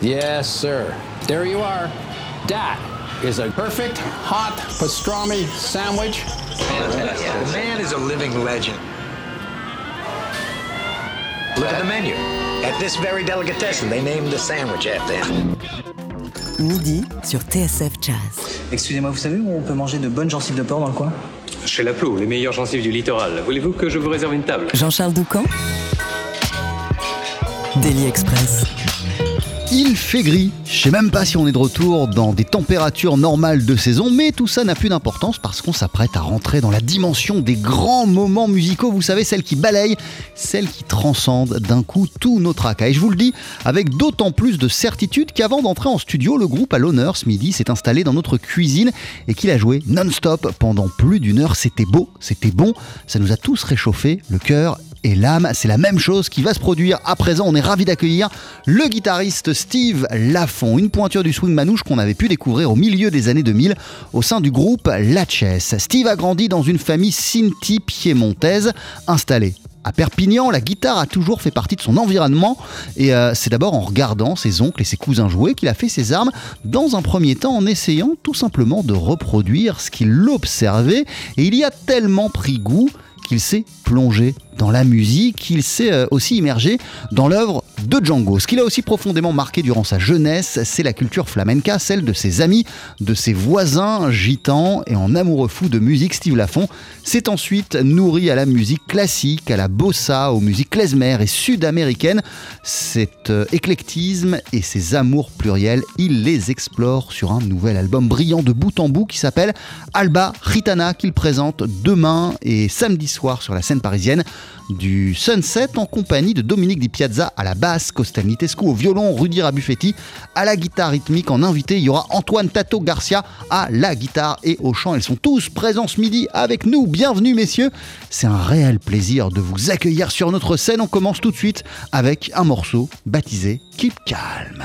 Yes, sir. There you are. That is a perfect hot pastrami sandwich. The man is a living legend. Look at the menu. At this very delicatessen, they named the sandwich after him. Midi sur TSF Jazz. Excusez-moi, vous savez où on peut manger de bonnes gencives de porc dans le coin? Chez La Plou, les meilleurs gencives du littoral. Voulez-vous que je vous réserve une table? Jean-Charles Doucan? Daily Express. Il fait gris. Je sais même pas si on est de retour dans des températures normales de saison, mais tout ça n'a plus d'importance parce qu'on s'apprête à rentrer dans la dimension des grands moments musicaux, vous savez, celles qui balayent, celles qui transcendent d'un coup tout notre tracas. Et je vous le dis avec d'autant plus de certitude qu'avant d'entrer en studio, le groupe à l'honneur ce midi s'est installé dans notre cuisine et qu'il a joué non-stop pendant plus d'une heure. C'était beau, c'était bon, ça nous a tous réchauffé le cœur et l'âme. C'est la même chose qui va se produire à présent. On est ravi d'accueillir le guitariste Steve Lafont, une pointure du swing manouche qu'on avait pu découvrir au milieu des années 2000 au sein du groupe Latches. Steve a grandi dans une famille Sinti piémontaise installée à Perpignan, la guitare a toujours fait partie de son environnement et euh, c'est d'abord en regardant ses oncles et ses cousins jouer qu'il a fait ses armes, dans un premier temps en essayant tout simplement de reproduire ce qu'il observait et il y a tellement pris goût qu'il s'est plongé dans la musique, qu'il s'est euh, aussi immergé dans l'œuvre de Django. Ce qu'il a aussi profondément marqué durant sa jeunesse, c'est la culture flamenca, celle de ses amis, de ses voisins gitans et en amoureux fou de musique, Steve Lafont s'est ensuite nourri à la musique classique, à la bossa, aux musiques klezmer et sud-américaines. Cet euh, éclectisme et ses amours pluriels, il les explore sur un nouvel album brillant de bout en bout qui s'appelle Alba Ritana qu'il présente demain et samedi sur la scène parisienne du Sunset en compagnie de Dominique Di Piazza à la basse, Costa Nitescu au violon, Rudy Rabuffetti à la guitare rythmique. En invité, il y aura Antoine Tato Garcia à la guitare et au chant. Ils sont tous présents ce midi avec nous. Bienvenue messieurs. C'est un réel plaisir de vous accueillir sur notre scène. On commence tout de suite avec un morceau baptisé Keep Calm.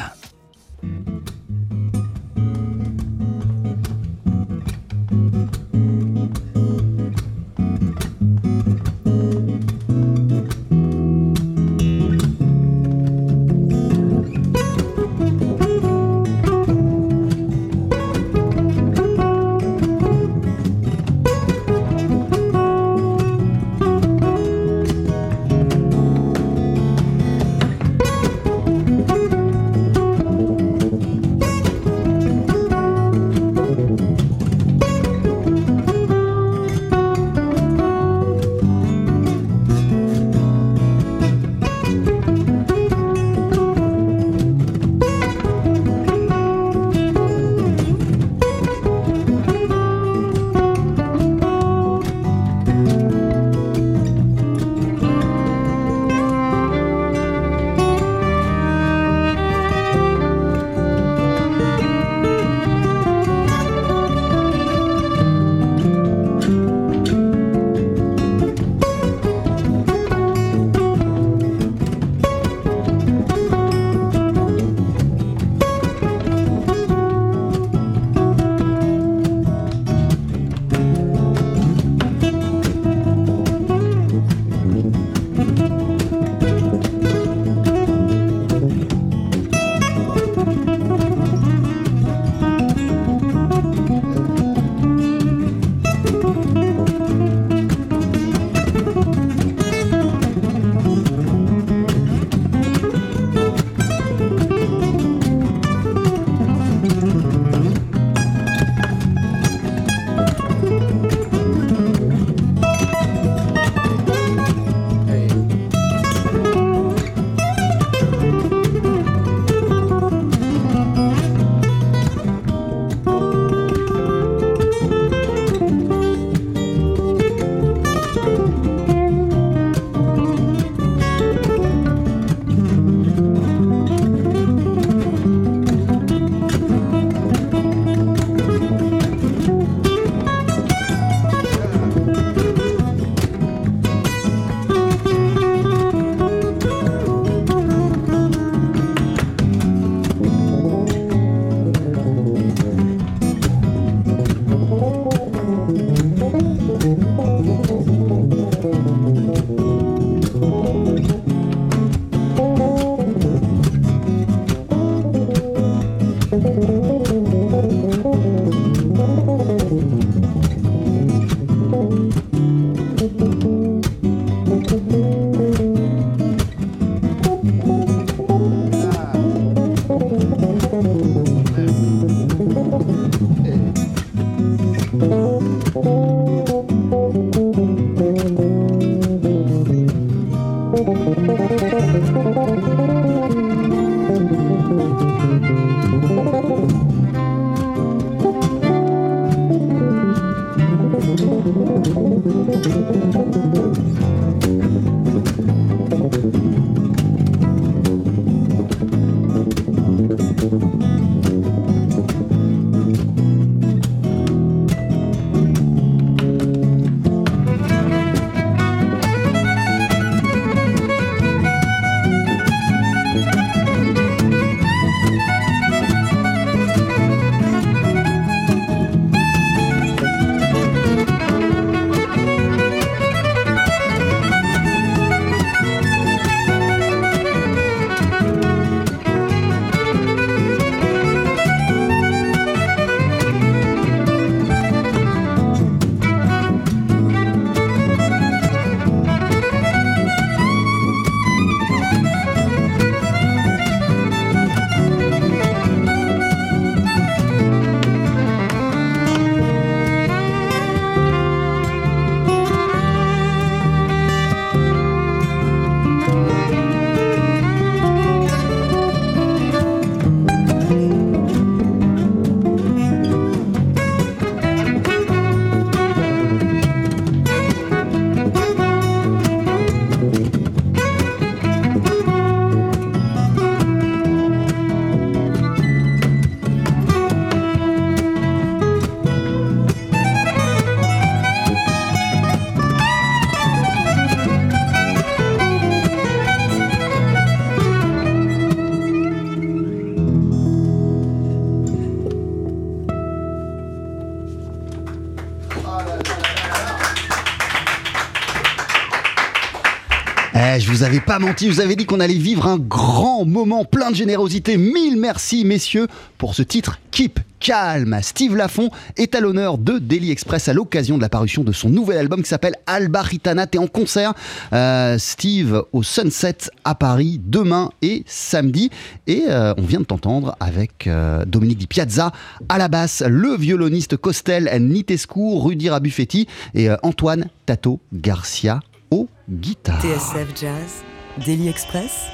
Pas menti, vous avez dit qu'on allait vivre un grand moment plein de générosité. Mille merci, messieurs, pour ce titre Keep Calm. Steve Lafont est à l'honneur de Daily Express à l'occasion de la parution de son nouvel album qui s'appelle Alba Ritana. T'es en concert, euh, Steve, au Sunset à Paris, demain et samedi. Et euh, on vient de t'entendre avec euh, Dominique Di Piazza à la basse, le violoniste Costel Nitescu, Rudy Rabuffetti et Antoine Tato Garcia aux guitares. TSF Jazz, Daily Express,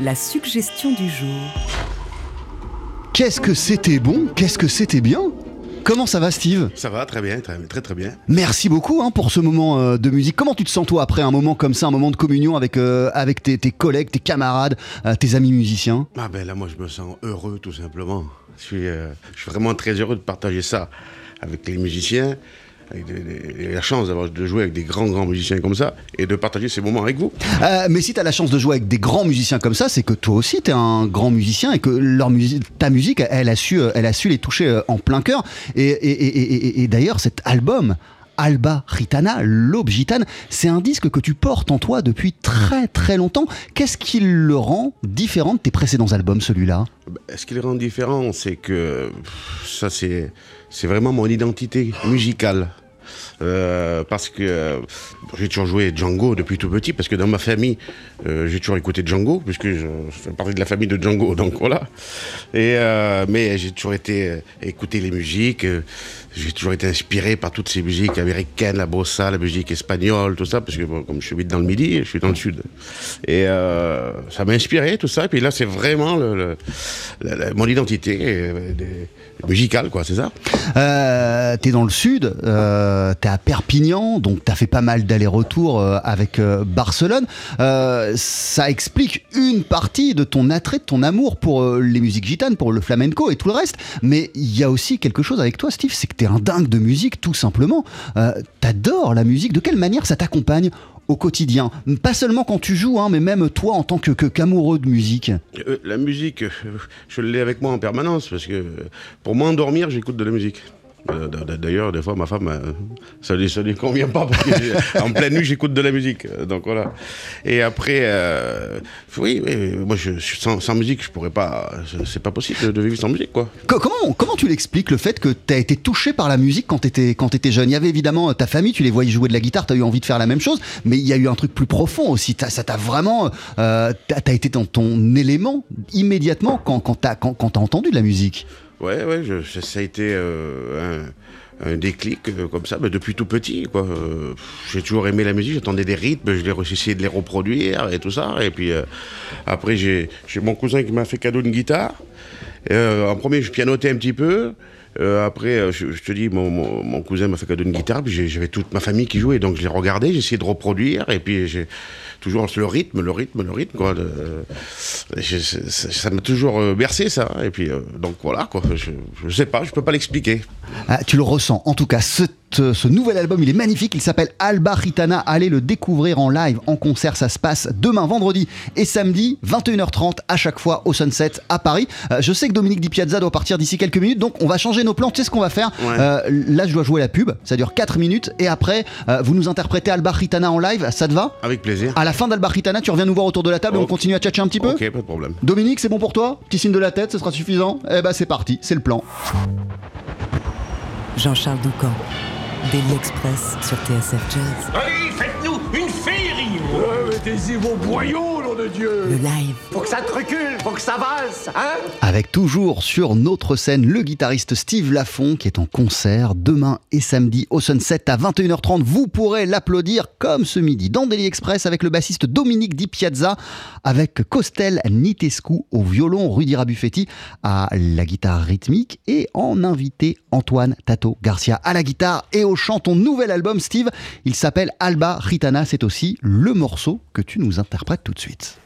la suggestion du jour. Qu'est-ce que c'était bon Qu'est-ce que c'était bien? Comment ça va Steve? Ça va, très bien, très très, très bien. Merci beaucoup hein, pour ce moment euh, de musique. Comment tu te sens toi après un moment comme ça, un moment de communion avec, euh, avec tes, tes collègues, tes camarades, euh, tes amis musiciens? Ah ben là, moi, je me sens heureux, tout simplement. Je suis, euh, je suis vraiment très heureux de partager ça avec les musiciens, avec des- des- la chance d'avoir de jouer avec des grands, grands musiciens comme ça, et de partager ces moments avec vous. Euh, Mais si tu as la chance de jouer avec des grands musiciens comme ça, c'est que toi aussi tu es un grand musicien et que leur ta musique, elle a su, euh, elle a su les toucher euh, en plein cœur. Et, et- et- et- et d'ailleurs, cet album. Alba Ritana, l'aube gitane, c'est un disque que tu portes en toi depuis très très longtemps. Qu'est-ce qui le rend différent de tes précédents albums, celui-là? Ben, Ce qui le rend différent, c'est que ça, c'est, c'est vraiment mon identité musicale. Euh, parce que euh, j'ai toujours joué Django depuis tout petit, parce que dans ma famille, euh, j'ai toujours écouté Django, puisque je, je fais partie de la famille de Django, donc voilà. Et, euh, mais j'ai toujours été euh, écouter les musiques, euh, j'ai toujours été inspiré par toutes ces musiques américaines, la bossa, la musique espagnole, tout ça, parce que comme je suis dans le midi, je suis dans le sud. Et ça m'a inspiré, tout ça. Et puis là, c'est vraiment mon identité musicale, quoi, c'est ça t'es dans le sud, t'es à Perpignan, donc t'as fait pas mal d'allers-retours avec Barcelone. Ça explique une partie de ton attrait, de ton amour pour euh, les musiques gitanes, pour le flamenco et tout le reste. Mais il y a aussi quelque chose avec toi, Steve, c'est que t'es un dingue de musique, tout simplement. Euh, T'adores la musique. De quelle manière ça t'accompagne au quotidien? Pas seulement quand tu joues, hein, mais même toi en tant que qu'amoureux de musique. Euh, La musique, je l'ai avec moi en permanence, parce que pour m'endormir, j'écoute de la musique. Euh, D'ailleurs, des fois, ma femme, euh, ça ne lui, convient pas, parce que j'ai- en pleine nuit, j'écoute de la musique. Euh, Donc voilà. Et après, euh, oui, oui, moi, je, sans, sans musique, je pourrais pas. C'est pas possible de- vivre sans musique, quoi. Co- Comment, comment tu l'expliques le fait que tu as été touché par la musique quand tu étais, quand étais jeune? Il y avait évidemment ta famille, tu les voyais jouer de la guitare, tu as eu envie de faire la même chose, mais il y a eu un truc plus profond aussi. Ça t'a vraiment. Euh, tu as, été dans ton élément immédiatement quand, quand tu as, quand, quand t'as entendu de la musique? Ouais, ouais, je- ça, a été euh, un, déclic euh, comme ça, mais depuis tout petit, quoi. Euh, j'ai toujours aimé la musique, j'entendais des rythmes, je j'ai essayé de les reproduire et tout ça. Et puis après, j'ai mon cousin qui m'a fait cadeau d'une guitare. En premier, je pianotais un petit peu. Euh, après, euh, je, te dis, mon, cousin m'a fait cadeau d'une guitare, puis j'ai- j'avais toute ma famille qui jouait, donc je les regardais, j'essayais de reproduire, et puis j'ai toujours le rythme, le rythme, le rythme, quoi. je- ça m'a toujours euh, bercé, ça. Et puis, euh, donc voilà, quoi. Je, je sais pas, je peux pas l'expliquer. Ah, tu le ressens. En tout cas, ce, ce nouvel album, il est magnifique. Il s'appelle Alba Ritana. Allez le découvrir en live, en concert. Ça se passe demain, vendredi et samedi, 21h30 à chaque fois au Sunset à Paris. Euh, je sais que Dominique Di Piazza doit partir d'ici quelques minutes, donc on va changer nos plans. Tu sais ce qu'on va faire? Ouais. Euh, Là, je dois jouer la pub. Ça dure 4 minutes et après, euh, vous nous interprétez Alba Ritana en live. Ça te va? Avec plaisir. À la fin d'Alba Ritana, tu reviens nous voir autour de la table et on continue à tchatcher un petit peu? Ok, pas de problème. Dominique, c'est bon pour toi? Petit signe de la tête, ce sera suffisant? Eh ben, c'est parti, c'est le plan. Jean-Charles Doucan, Daily Express sur TSF Jazz, Allez, faites-nous une féerie Mettez-y vos boyaux, nom de Dieu le live. Faut que ça te recule, faut que ça valse, hein Avec toujours sur notre scène le guitariste Steve Lafont qui est en concert demain et samedi au Sunset à 21h30. Vous pourrez l'applaudir comme ce midi dans Daily Express avec le bassiste Dominique Di Piazza, avec Costel Nitescu au violon, Rudy Rabuffetti à la guitare rythmique et en invité Antoine Tato Garcia à la guitare et au chant. Ton nouvel album Steve, il s'appelle Alba Ritana. C'est aussi le morceau que tu nous interprètes tout de suite.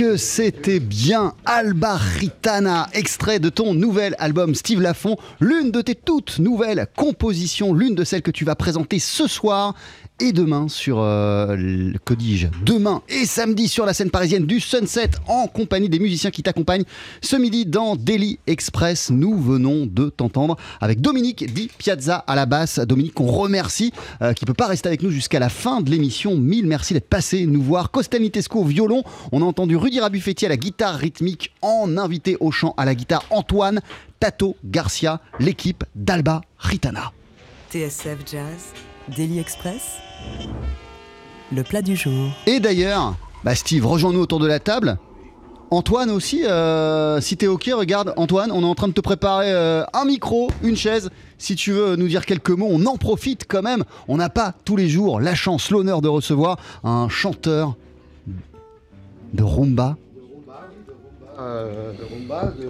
Que c'était bien Alba Ritana, extrait de ton nouvel album Steve Lafont, l'une de tes toutes nouvelles compositions, l'une de celles que tu vas présenter ce soir et demain sur, euh, demain et samedi sur la scène parisienne du Sunset en compagnie des musiciens qui t'accompagnent ce midi dans Daily Express. Nous venons de t'entendre avec Dominique Di Piazza à la basse. Dominique qu'on remercie, euh, qui peut pas rester avec nous jusqu'à la fin de l'émission. Mille merci d'être passé nous voir. Costel Nitesco au violon. On a entendu Rudy Rabuffetti à la guitare rythmique en invité au chant à la guitare Antoine Tato Garcia, l'équipe d'Alba Ritana. TSF Jazz, Daily Express, le plat du jour. Et d'ailleurs, bah Steve, rejoins-nous autour de la table. Antoine aussi, euh, si t'es ok, regarde, Antoine, on est en train de te préparer euh, un micro, une chaise. Si tu veux nous dire quelques mots, on en profite quand même. On n'a pas tous les jours la chance, l'honneur de recevoir un chanteur de rumba. De rumba, de.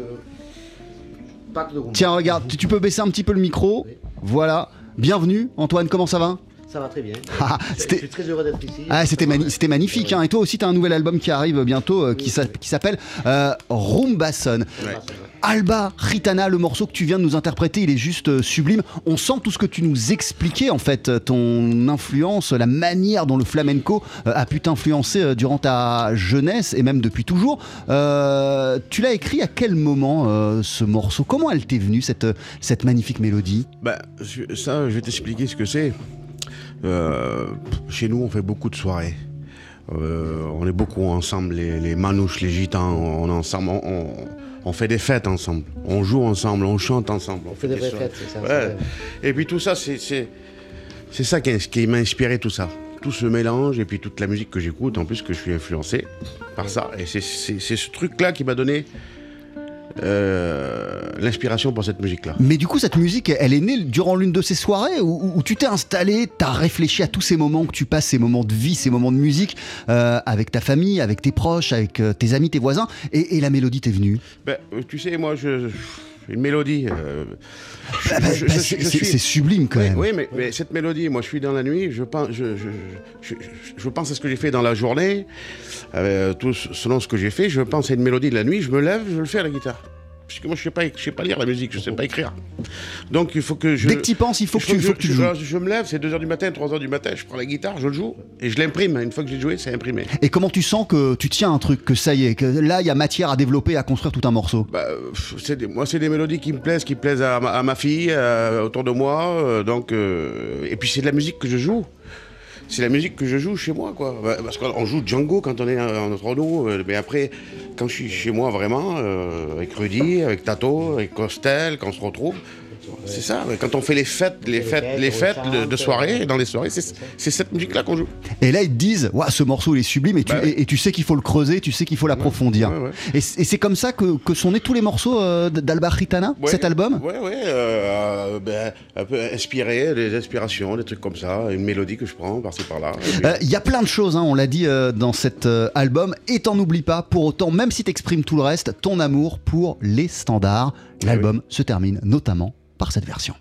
Rumba. Tiens, regarde, tu, tu peux baisser un petit peu le micro. Voilà. Bienvenue, Antoine, comment ça va? Ça va très bien. Ah, Je c'était- suis très heureux d'être ici. Ah, c'était mani- c'était magnifique. hein. Et toi aussi, tu as un nouvel album qui arrive bientôt euh, qui s'a- qui s'appelle euh, Rumbason. Alba Ritana, le morceau que tu viens de nous interpréter, il est juste euh, sublime. On sent tout ce que tu nous expliquais, en fait, euh, ton influence, la manière dont le flamenco euh, a pu t'influencer euh, durant ta jeunesse et même depuis toujours. Euh, tu l'as écrit à quel moment euh, ce morceau? Comment elle t'est venue, cette, cette magnifique mélodie? Ben, je- ça, je vais t'expliquer ce que c'est. Euh, chez nous, on fait beaucoup de soirées. Euh, on est beaucoup ensemble, les, les manouches, les gitans, on est ensemble, on, on- on fait des fêtes ensemble, on joue ensemble, on chante ensemble. On, fait des vraies fêtes, c'est ça, Ouais. Et puis tout ça, c'est ça qui, qui m'a inspiré tout ça. Tout ce mélange et puis toute la musique que j'écoute, en plus que je suis influencé par ça. Et c'est ce truc-là qui m'a donné euh, l'inspiration pour cette musique-là. Mais du coup, cette musique, elle est née durant l'une de ces soirées où, où tu t'es installé, t'as réfléchi à tous ces moments que tu passes, ces moments de vie, ces moments de musique, euh, avec ta famille, avec tes proches, avec euh, tes amis, tes voisins, et, et la mélodie t'est venue? Ben, tu sais, moi, je- une mélodie. euh, Bah, bah, bah, c'est- suis- sublime quand même. oui, mais, mais cette mélodie, moi, je suis dans la nuit, je pense, je, je, je, je- je pense à ce que j'ai fait dans la journée, euh, tout selon ce que j'ai fait, je pense à une mélodie de la nuit, je me lève, je le fais à la guitare. Parce que moi, je sais pas, je sais pas lire la musique, je sais pas écrire. Donc, il faut que je. Dès que t'y penses, il faut que tu- je, faut que tu je- joues. je- je me lève, c'est 2h du matin, 3h du matin, je prends la guitare, je le joue, et je l'imprime. Une fois que j'ai joué, c'est imprimé. Et comment tu sens que tu tiens un truc, que ça y est, que là, il y a matière à développer, à construire tout un morceau? Bah, des- moi, c'est des mélodies qui me plaisent, qui plaisent à ma, à ma fille, euh, autour de moi. euh, donc, euh, et puis, c'est de la musique que je joue. C'est la musique que je joue chez moi, quoi. Bah, Parce qu'on joue Django quand on est en- nous. euh, Mais après, quand je suis chez moi vraiment, euh, avec Rudy, avec Tato, avec Costel, quand on se retrouve, c'est ça. ouais. Quand on fait les fêtes, les fêtes, les fêtes de, soirée, dans les soirées, c'est c'est cette musique-là qu'on joue. Et là, ils te disent, Ouah, ce morceau, il est sublime, et tu, Bah oui. et, et tu sais qu'il faut le creuser, tu sais qu'il faut l'approfondir. ouais, ouais. Et, c'est comme ça que, que sont nés tous les morceaux euh, d'Alba Ritana, Ouais, cet album? Ouais, ouais, euh, euh, ben, un peu inspiré, des inspirations, des trucs comme ça, une mélodie que je prends par-ci par-là. Euh, Il y a plein de choses, hein, on l'a dit euh, dans cet euh, album, et t'en oublies pas, pour autant, même si t'exprimes tout le reste, ton amour pour les standards. L'album se termine notamment par cette version.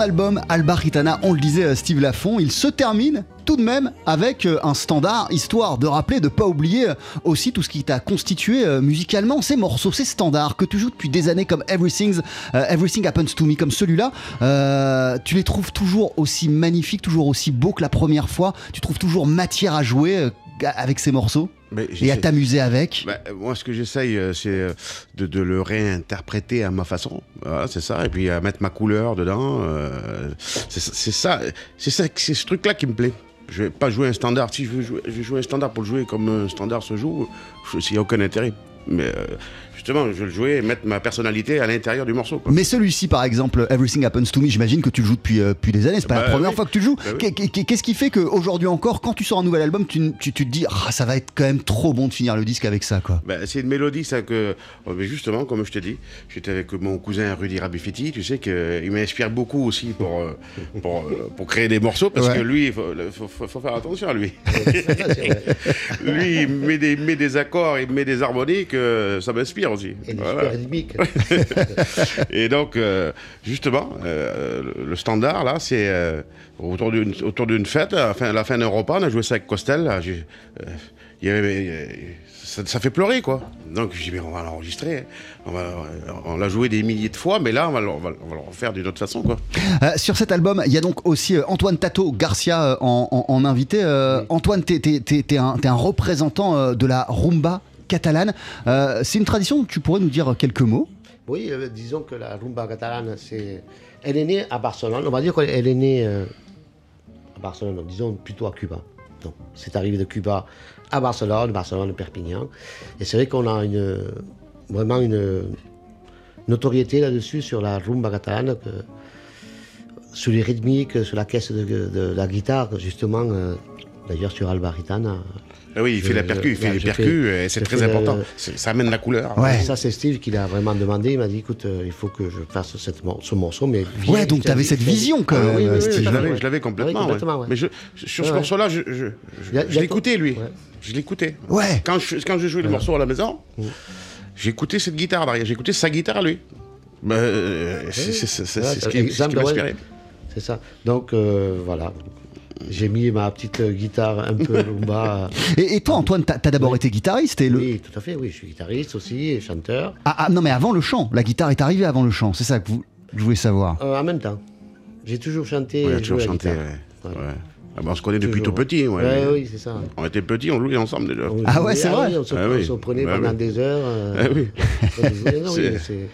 Album Alba Ritana, on le disait à Steve Lafont, il se termine tout de même avec euh, un standard, histoire de rappeler, de pas oublier euh, aussi tout ce qui t'a constitué euh, musicalement, ces morceaux, ces standards que tu joues depuis des années comme Everything's, euh, Everything Happens to Me, comme celui-là. euh, tu les trouves toujours aussi magnifiques, toujours aussi beaux que la première fois. Tu trouves toujours matière à jouer euh, avec ces morceaux Mais et à t'amuser avec. Bah, moi, ce que j'essaye, euh, c'est euh, de, de le réinterpréter à ma façon. Voilà, c'est ça. Et puis à mettre ma couleur dedans. euh, c'est ça, c'est ça, c'est ce truc-là qui me plaît. Je vais pas jouer un standard. Si je veux jouer, je vais jouer un standard pour le jouer comme un standard se joue, je- il n'y a aucun intérêt. Mais justement, je vais le jouer et mettre ma personnalité à l'intérieur du morceau. quoi. Mais celui-ci, par exemple, Everything Happens to Me, j'imagine que tu le joues depuis, euh, depuis des années. C'est pas la Bah première oui. fois que tu le joues. Bah oui. Qu'est-ce qui fait qu'aujourd'hui encore, quand tu sors un nouvel album, tu, tu- tu te dis, ah, ça va être quand même trop bon de finir le disque avec ça, quoi. Ben, c'est une mélodie, ça que. oh, mais justement, comme je te dis, j'étais avec mon cousin Rudy Rabifetti, tu sais qu'il m'inspire beaucoup aussi pour, euh, pour, euh, pour créer des morceaux, parce Ouais. que lui, il faut, faire attention à lui. lui, il met des, met des accords, il met des harmoniques, euh, ça m'inspire aussi. Et du Voilà. super. Et donc, euh, justement, euh, le, standard, là, c'est euh, autour d'une autour d'une fête, à la fin, la fin d'un repas, on a joué ça avec Costel. là, j'ai- il y avait- ça, ça fait pleurer, quoi. Donc, j'ai dit, mais on va l'enregistrer. On, va- on l'a joué des milliers de fois, mais là, on va, le- on va le- on va le refaire d'une autre façon, quoi. Euh, sur cet album, il y a donc aussi euh, Antoine Tato Garcia euh, en, en- en invité. Euh, Antoine, t'es t'es un, représentant de la rumba catalane. Euh, c'est une tradition, tu pourrais nous dire quelques mots? Oui, euh, disons que la rumba catalane, c'est... elle est née à Barcelone. On va dire qu'elle est née euh, à Barcelone, disons plutôt à Cuba. Donc, c'est arrivé de Cuba à Barcelone, Barcelone, Perpignan. Et c'est vrai qu'on a une, vraiment une notoriété là-dessus sur la rumba catalane, sur les rythmiques, sur la caisse de la guitare, justement. Euh, D'ailleurs, sur Alba Ritana. Ah oui, il fait Je- la percu, il fait les percus, c'est très le- important. Ça amène la couleur. Ouais. Ça, c'est Steve qui l'a vraiment demandé. Il m'a dit écoute, euh, il faut que je fasse cette ce morceau. Mais viens, Ouais, donc t'avais dit- cette vision, quand Ah, oui, même, oui, oui, Steve. tout Je l'avais, ouais. je l'avais complètement. Oui, ouais. complètement, ouais. Mais je, sur ce morceau-là, je, je, je, l'écoutais, lui. Ouais. Je l'écoutais. Ouais. Quand je, quand je jouais le morceau à la maison, j'écoutais cette guitare derrière. J'écoutais sa guitare à lui. Ben, euh, c'est c'est- ce qui, m'inspirait. C'est ça. Donc, euh, voilà. J'ai mis ma petite euh, guitare un peu rumba. Et, et toi, Antoine, t'as as, d'abord été guitariste et le. Oui, tout à fait. Oui, je suis guitariste aussi et chanteur. Ah, ah, non, mais avant le chant. La guitare est arrivée avant le chant. C'est ça que vous, je voulais savoir. Euh, en même temps. J'ai toujours chanté. Et a toujours chanté. ouais. Ah ben, on se connaît depuis Toujours, tout petit. Ouais, Ouais, oui, c'est ça. On était petits, on jouait ensemble déjà. Ah ouais, c'est vrai oui, on se, Ah on oui. se prenait Bah pendant oui. des heures. euh, Ah oui. Non, oui, C'est-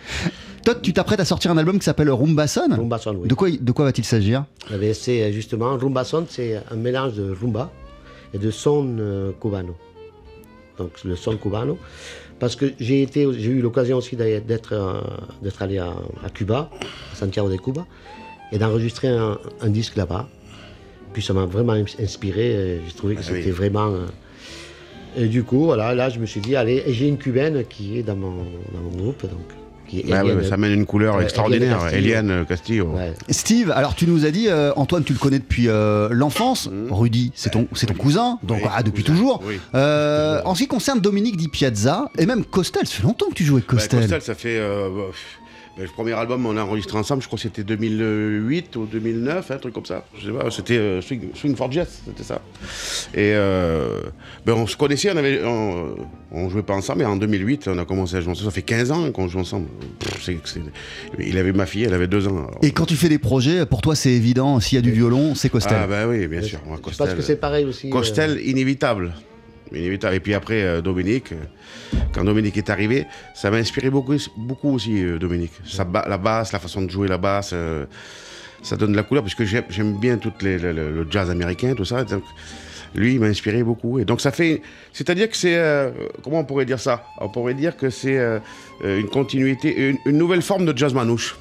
Toi, tu t'apprêtes à sortir un album qui s'appelle Rumba Son. Rumba Son, oui. De quoi, de quoi va-t-il s'agir? Eh bien, c'est euh, justement, rumba son, c'est un mélange de rumba et de son euh, cubano. Donc le son cubano. Parce que j'ai été, j'ai eu l'occasion aussi d'être, euh, d'être allé à, à Cuba, à Santiago de Cuba, et d'enregistrer un, un disque là-bas. Puis ça m'a vraiment ins- inspiré. J'ai trouvé que Ah oui. c'était vraiment. euh, et du coup, voilà, là, je me suis dit, allez, j'ai une cubaine qui est dans mon, dans mon groupe, donc. Ah ouais, Eliane- ça amène une couleur Ouais, extraordinaire. Eliane Castillo. Eliane Castillo. Ouais. Steve, alors tu nous as dit, euh, Antoine, tu le connais depuis euh, l'enfance. Rudy, c'est ton, c'est ton cousin, donc Oui, ah, depuis cousin, toujours. oui. Euh, en ce qui concerne Dominique Di Piazza et même Costel, ça fait longtemps que tu avec Bah, Costel. Costel, ça fait. euh, bah, bah, le premier album, on a enregistré ensemble, je crois que c'était 2008 ou 2009, un truc comme ça. Je sais pas, c'était euh, Swing, Swing for Jets, c'était ça. Et euh, ben, on se connaissait, on, avait, on, on jouait pas ensemble, mais en 2008, on a commencé à jouer ensemble. Ça fait 15 ans qu'on joue ensemble. Pff, c'est- c'est- il avait ma fille, elle avait deux ans. alors. Et quand tu fais des projets, pour toi c'est évident, s'il y a du violon, c'est Costel. Ah, bah oui, bien sûr. Moi, Je Costel, pense que c'est pareil aussi. euh, Costel, inévitable. Inévitable. Et puis après, euh, Dominique, euh, quand Dominique est arrivé, ça m'a inspiré beaucoup, beaucoup aussi, euh, Dominique. Sa la basse, la façon de jouer la basse, ça donne de la couleur, parce que j'aime bien tout le, jazz américain, tout ça. Lui, il m'a inspiré beaucoup. Et donc, ça fait. C'est-à-dire que c'est. comment on pourrait dire ça? On pourrait dire que c'est une continuité, une nouvelle forme de jazz manouche.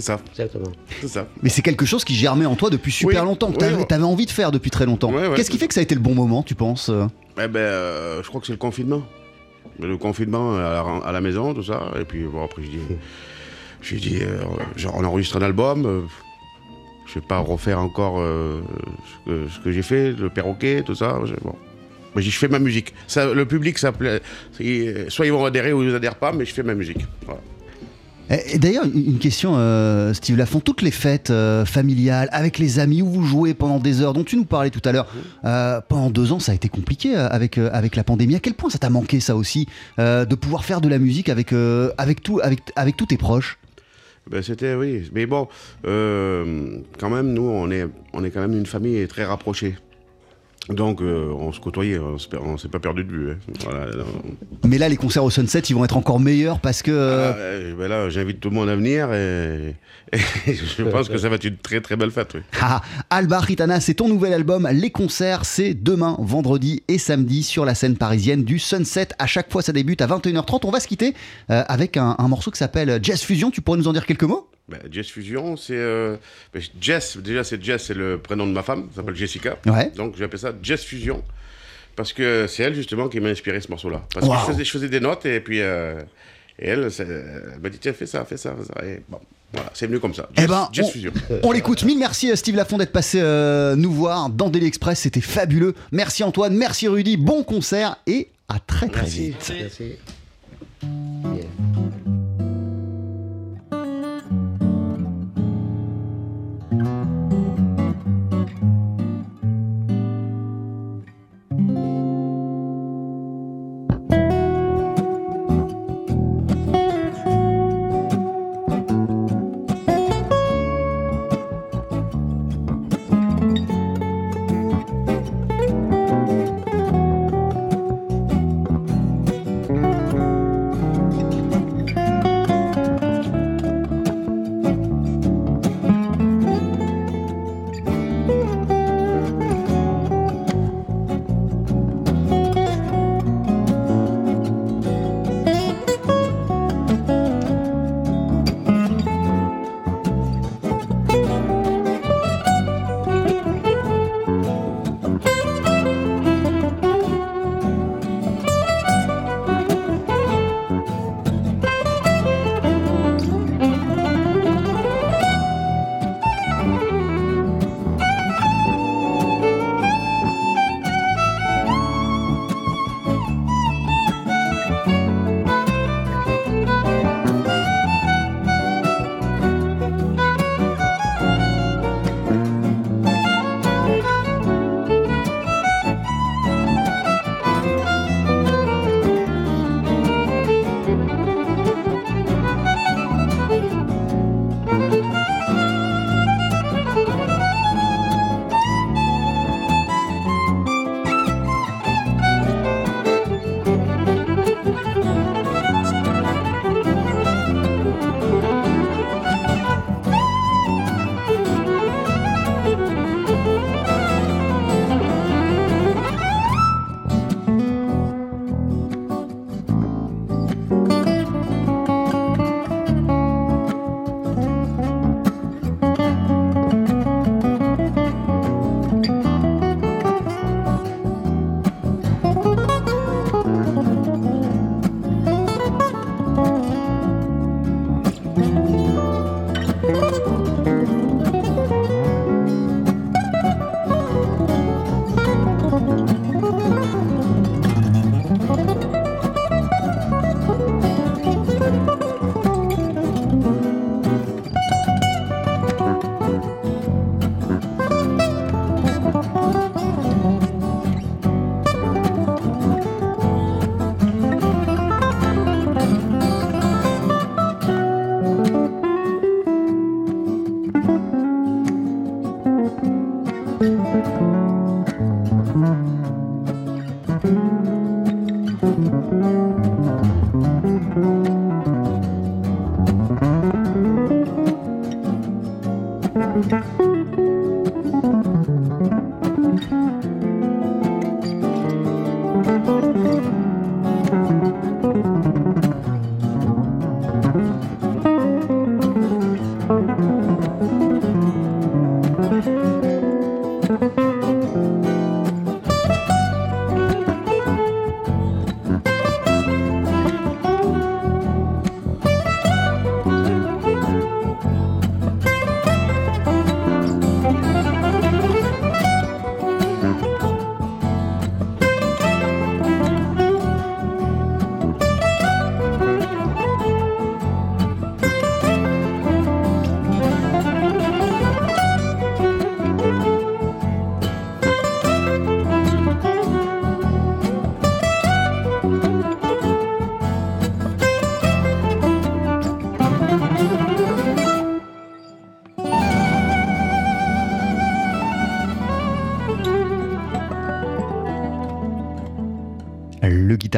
C'est ça, Exactement. c'est ça. Mais c'est quelque chose qui germait en toi depuis super Oui, longtemps, que oui, t'avais ouais. t'avais envie de faire depuis très longtemps. Ouais, ouais, Qu'est-ce qui fait que ça a été le bon moment, tu penses euh Eh ben, euh, je crois que c'est le confinement. Le confinement à la, à la maison, tout ça. Et puis, bon, après, je dis, j'ai dit, euh, genre, on enregistre un album. euh, je vais pas refaire encore euh, ce que, ce que j'ai fait, le perroquet, tout ça. je- bon. Mais j'ai dit, je fais ma musique. Ça, le public, ça plaît. Soit ils vont adhérer ou ils adhèrent pas, mais je fais ma musique. Voilà. D'ailleurs, une question, euh, Steve Lafont, toutes les fêtes euh, familiales, avec les amis, où vous jouez pendant des heures, dont tu nous parlais tout à l'heure, euh, pendant deux ans, ça a été compliqué avec, avec la pandémie. À quel point ça t'a manqué, ça aussi, de pouvoir faire de la musique avec, avec, tout, avec, avec tous tes proches? Ben, C'était, oui. Mais bon, quand même, nous, on est, on est quand même une famille très rapprochée. Donc euh, on se côtoyait, on s'est pas perdu de vue. Hein. Mais là, les concerts au Sunset, ils vont être encore meilleurs parce que. Euh, ah, ben là, j'invite tout le monde à venir et, je pense que ça va être une très très belle fête. Oui. Ah, Alba Ritana, c'est ton nouvel album. Les concerts, c'est demain, vendredi et samedi sur la scène parisienne du Sunset. À chaque fois, ça débute à 21h30. On va se quitter euh, avec un, un morceau qui s'appelle Jazz Fusion. Tu pourrais nous en dire quelques mots? Ben, Jess Fusion, c'est. Euh, ben, Jess, déjà, c'est Jess, c'est le prénom de ma femme, s'appelle Jessica. Donc, j'ai appelé ça Jess Fusion. Parce que c'est elle, justement, qui m'a inspiré ce morceau-là. Parce que je faisais, des notes et puis. Euh, et elle, elle m'a dit tiens, fais ça, fais ça, fais ça. Et bon, voilà, c'est venu comme ça. Eh ben, Jess, Fusion. On l'écoute. Mille merci, euh, Steve Lafont, d'être passé nous voir dans Daily Express. C'était fabuleux. Merci, Antoine. Merci, Rudy. Bon concert et à très, très vite. Merci.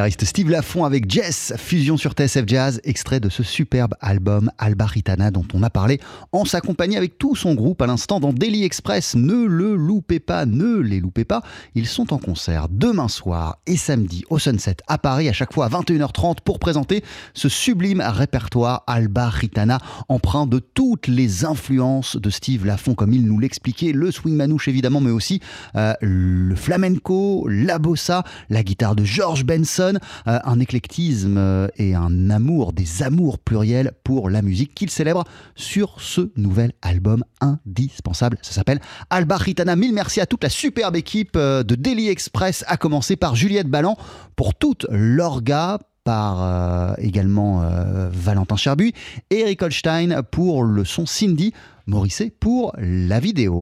Steve Lafont avec Jess, fusion sur TSF Jazz, extrait de ce superbe album Alba Ritana dont on a parlé en s'accompagnant avec tout son groupe à l'instant dans Daily Express. Ne le loupez pas, ne les loupez pas. Ils sont en concert demain soir et samedi au Sunset à Paris, à chaque fois à 21h30 pour présenter ce sublime répertoire Alba Ritana, empreint de toutes les influences de Steve Lafont, comme il nous l'expliquait, le swing manouche évidemment, mais aussi euh, le flamenco, la bossa, la guitare de George Benson, euh, un éclectisme euh, et un amour, des amours pluriels pour la musique qu'il célèbre sur ce nouvel album indispensable. Ça s'appelle Alba Ritana. Mille merci à toute la superbe équipe de Daily Express, à commencer par Juliette Ballan pour toute l'orga, par euh, également euh, Valentin Cherbu, Eric Holstein pour le son Cindy, Morisset pour la vidéo.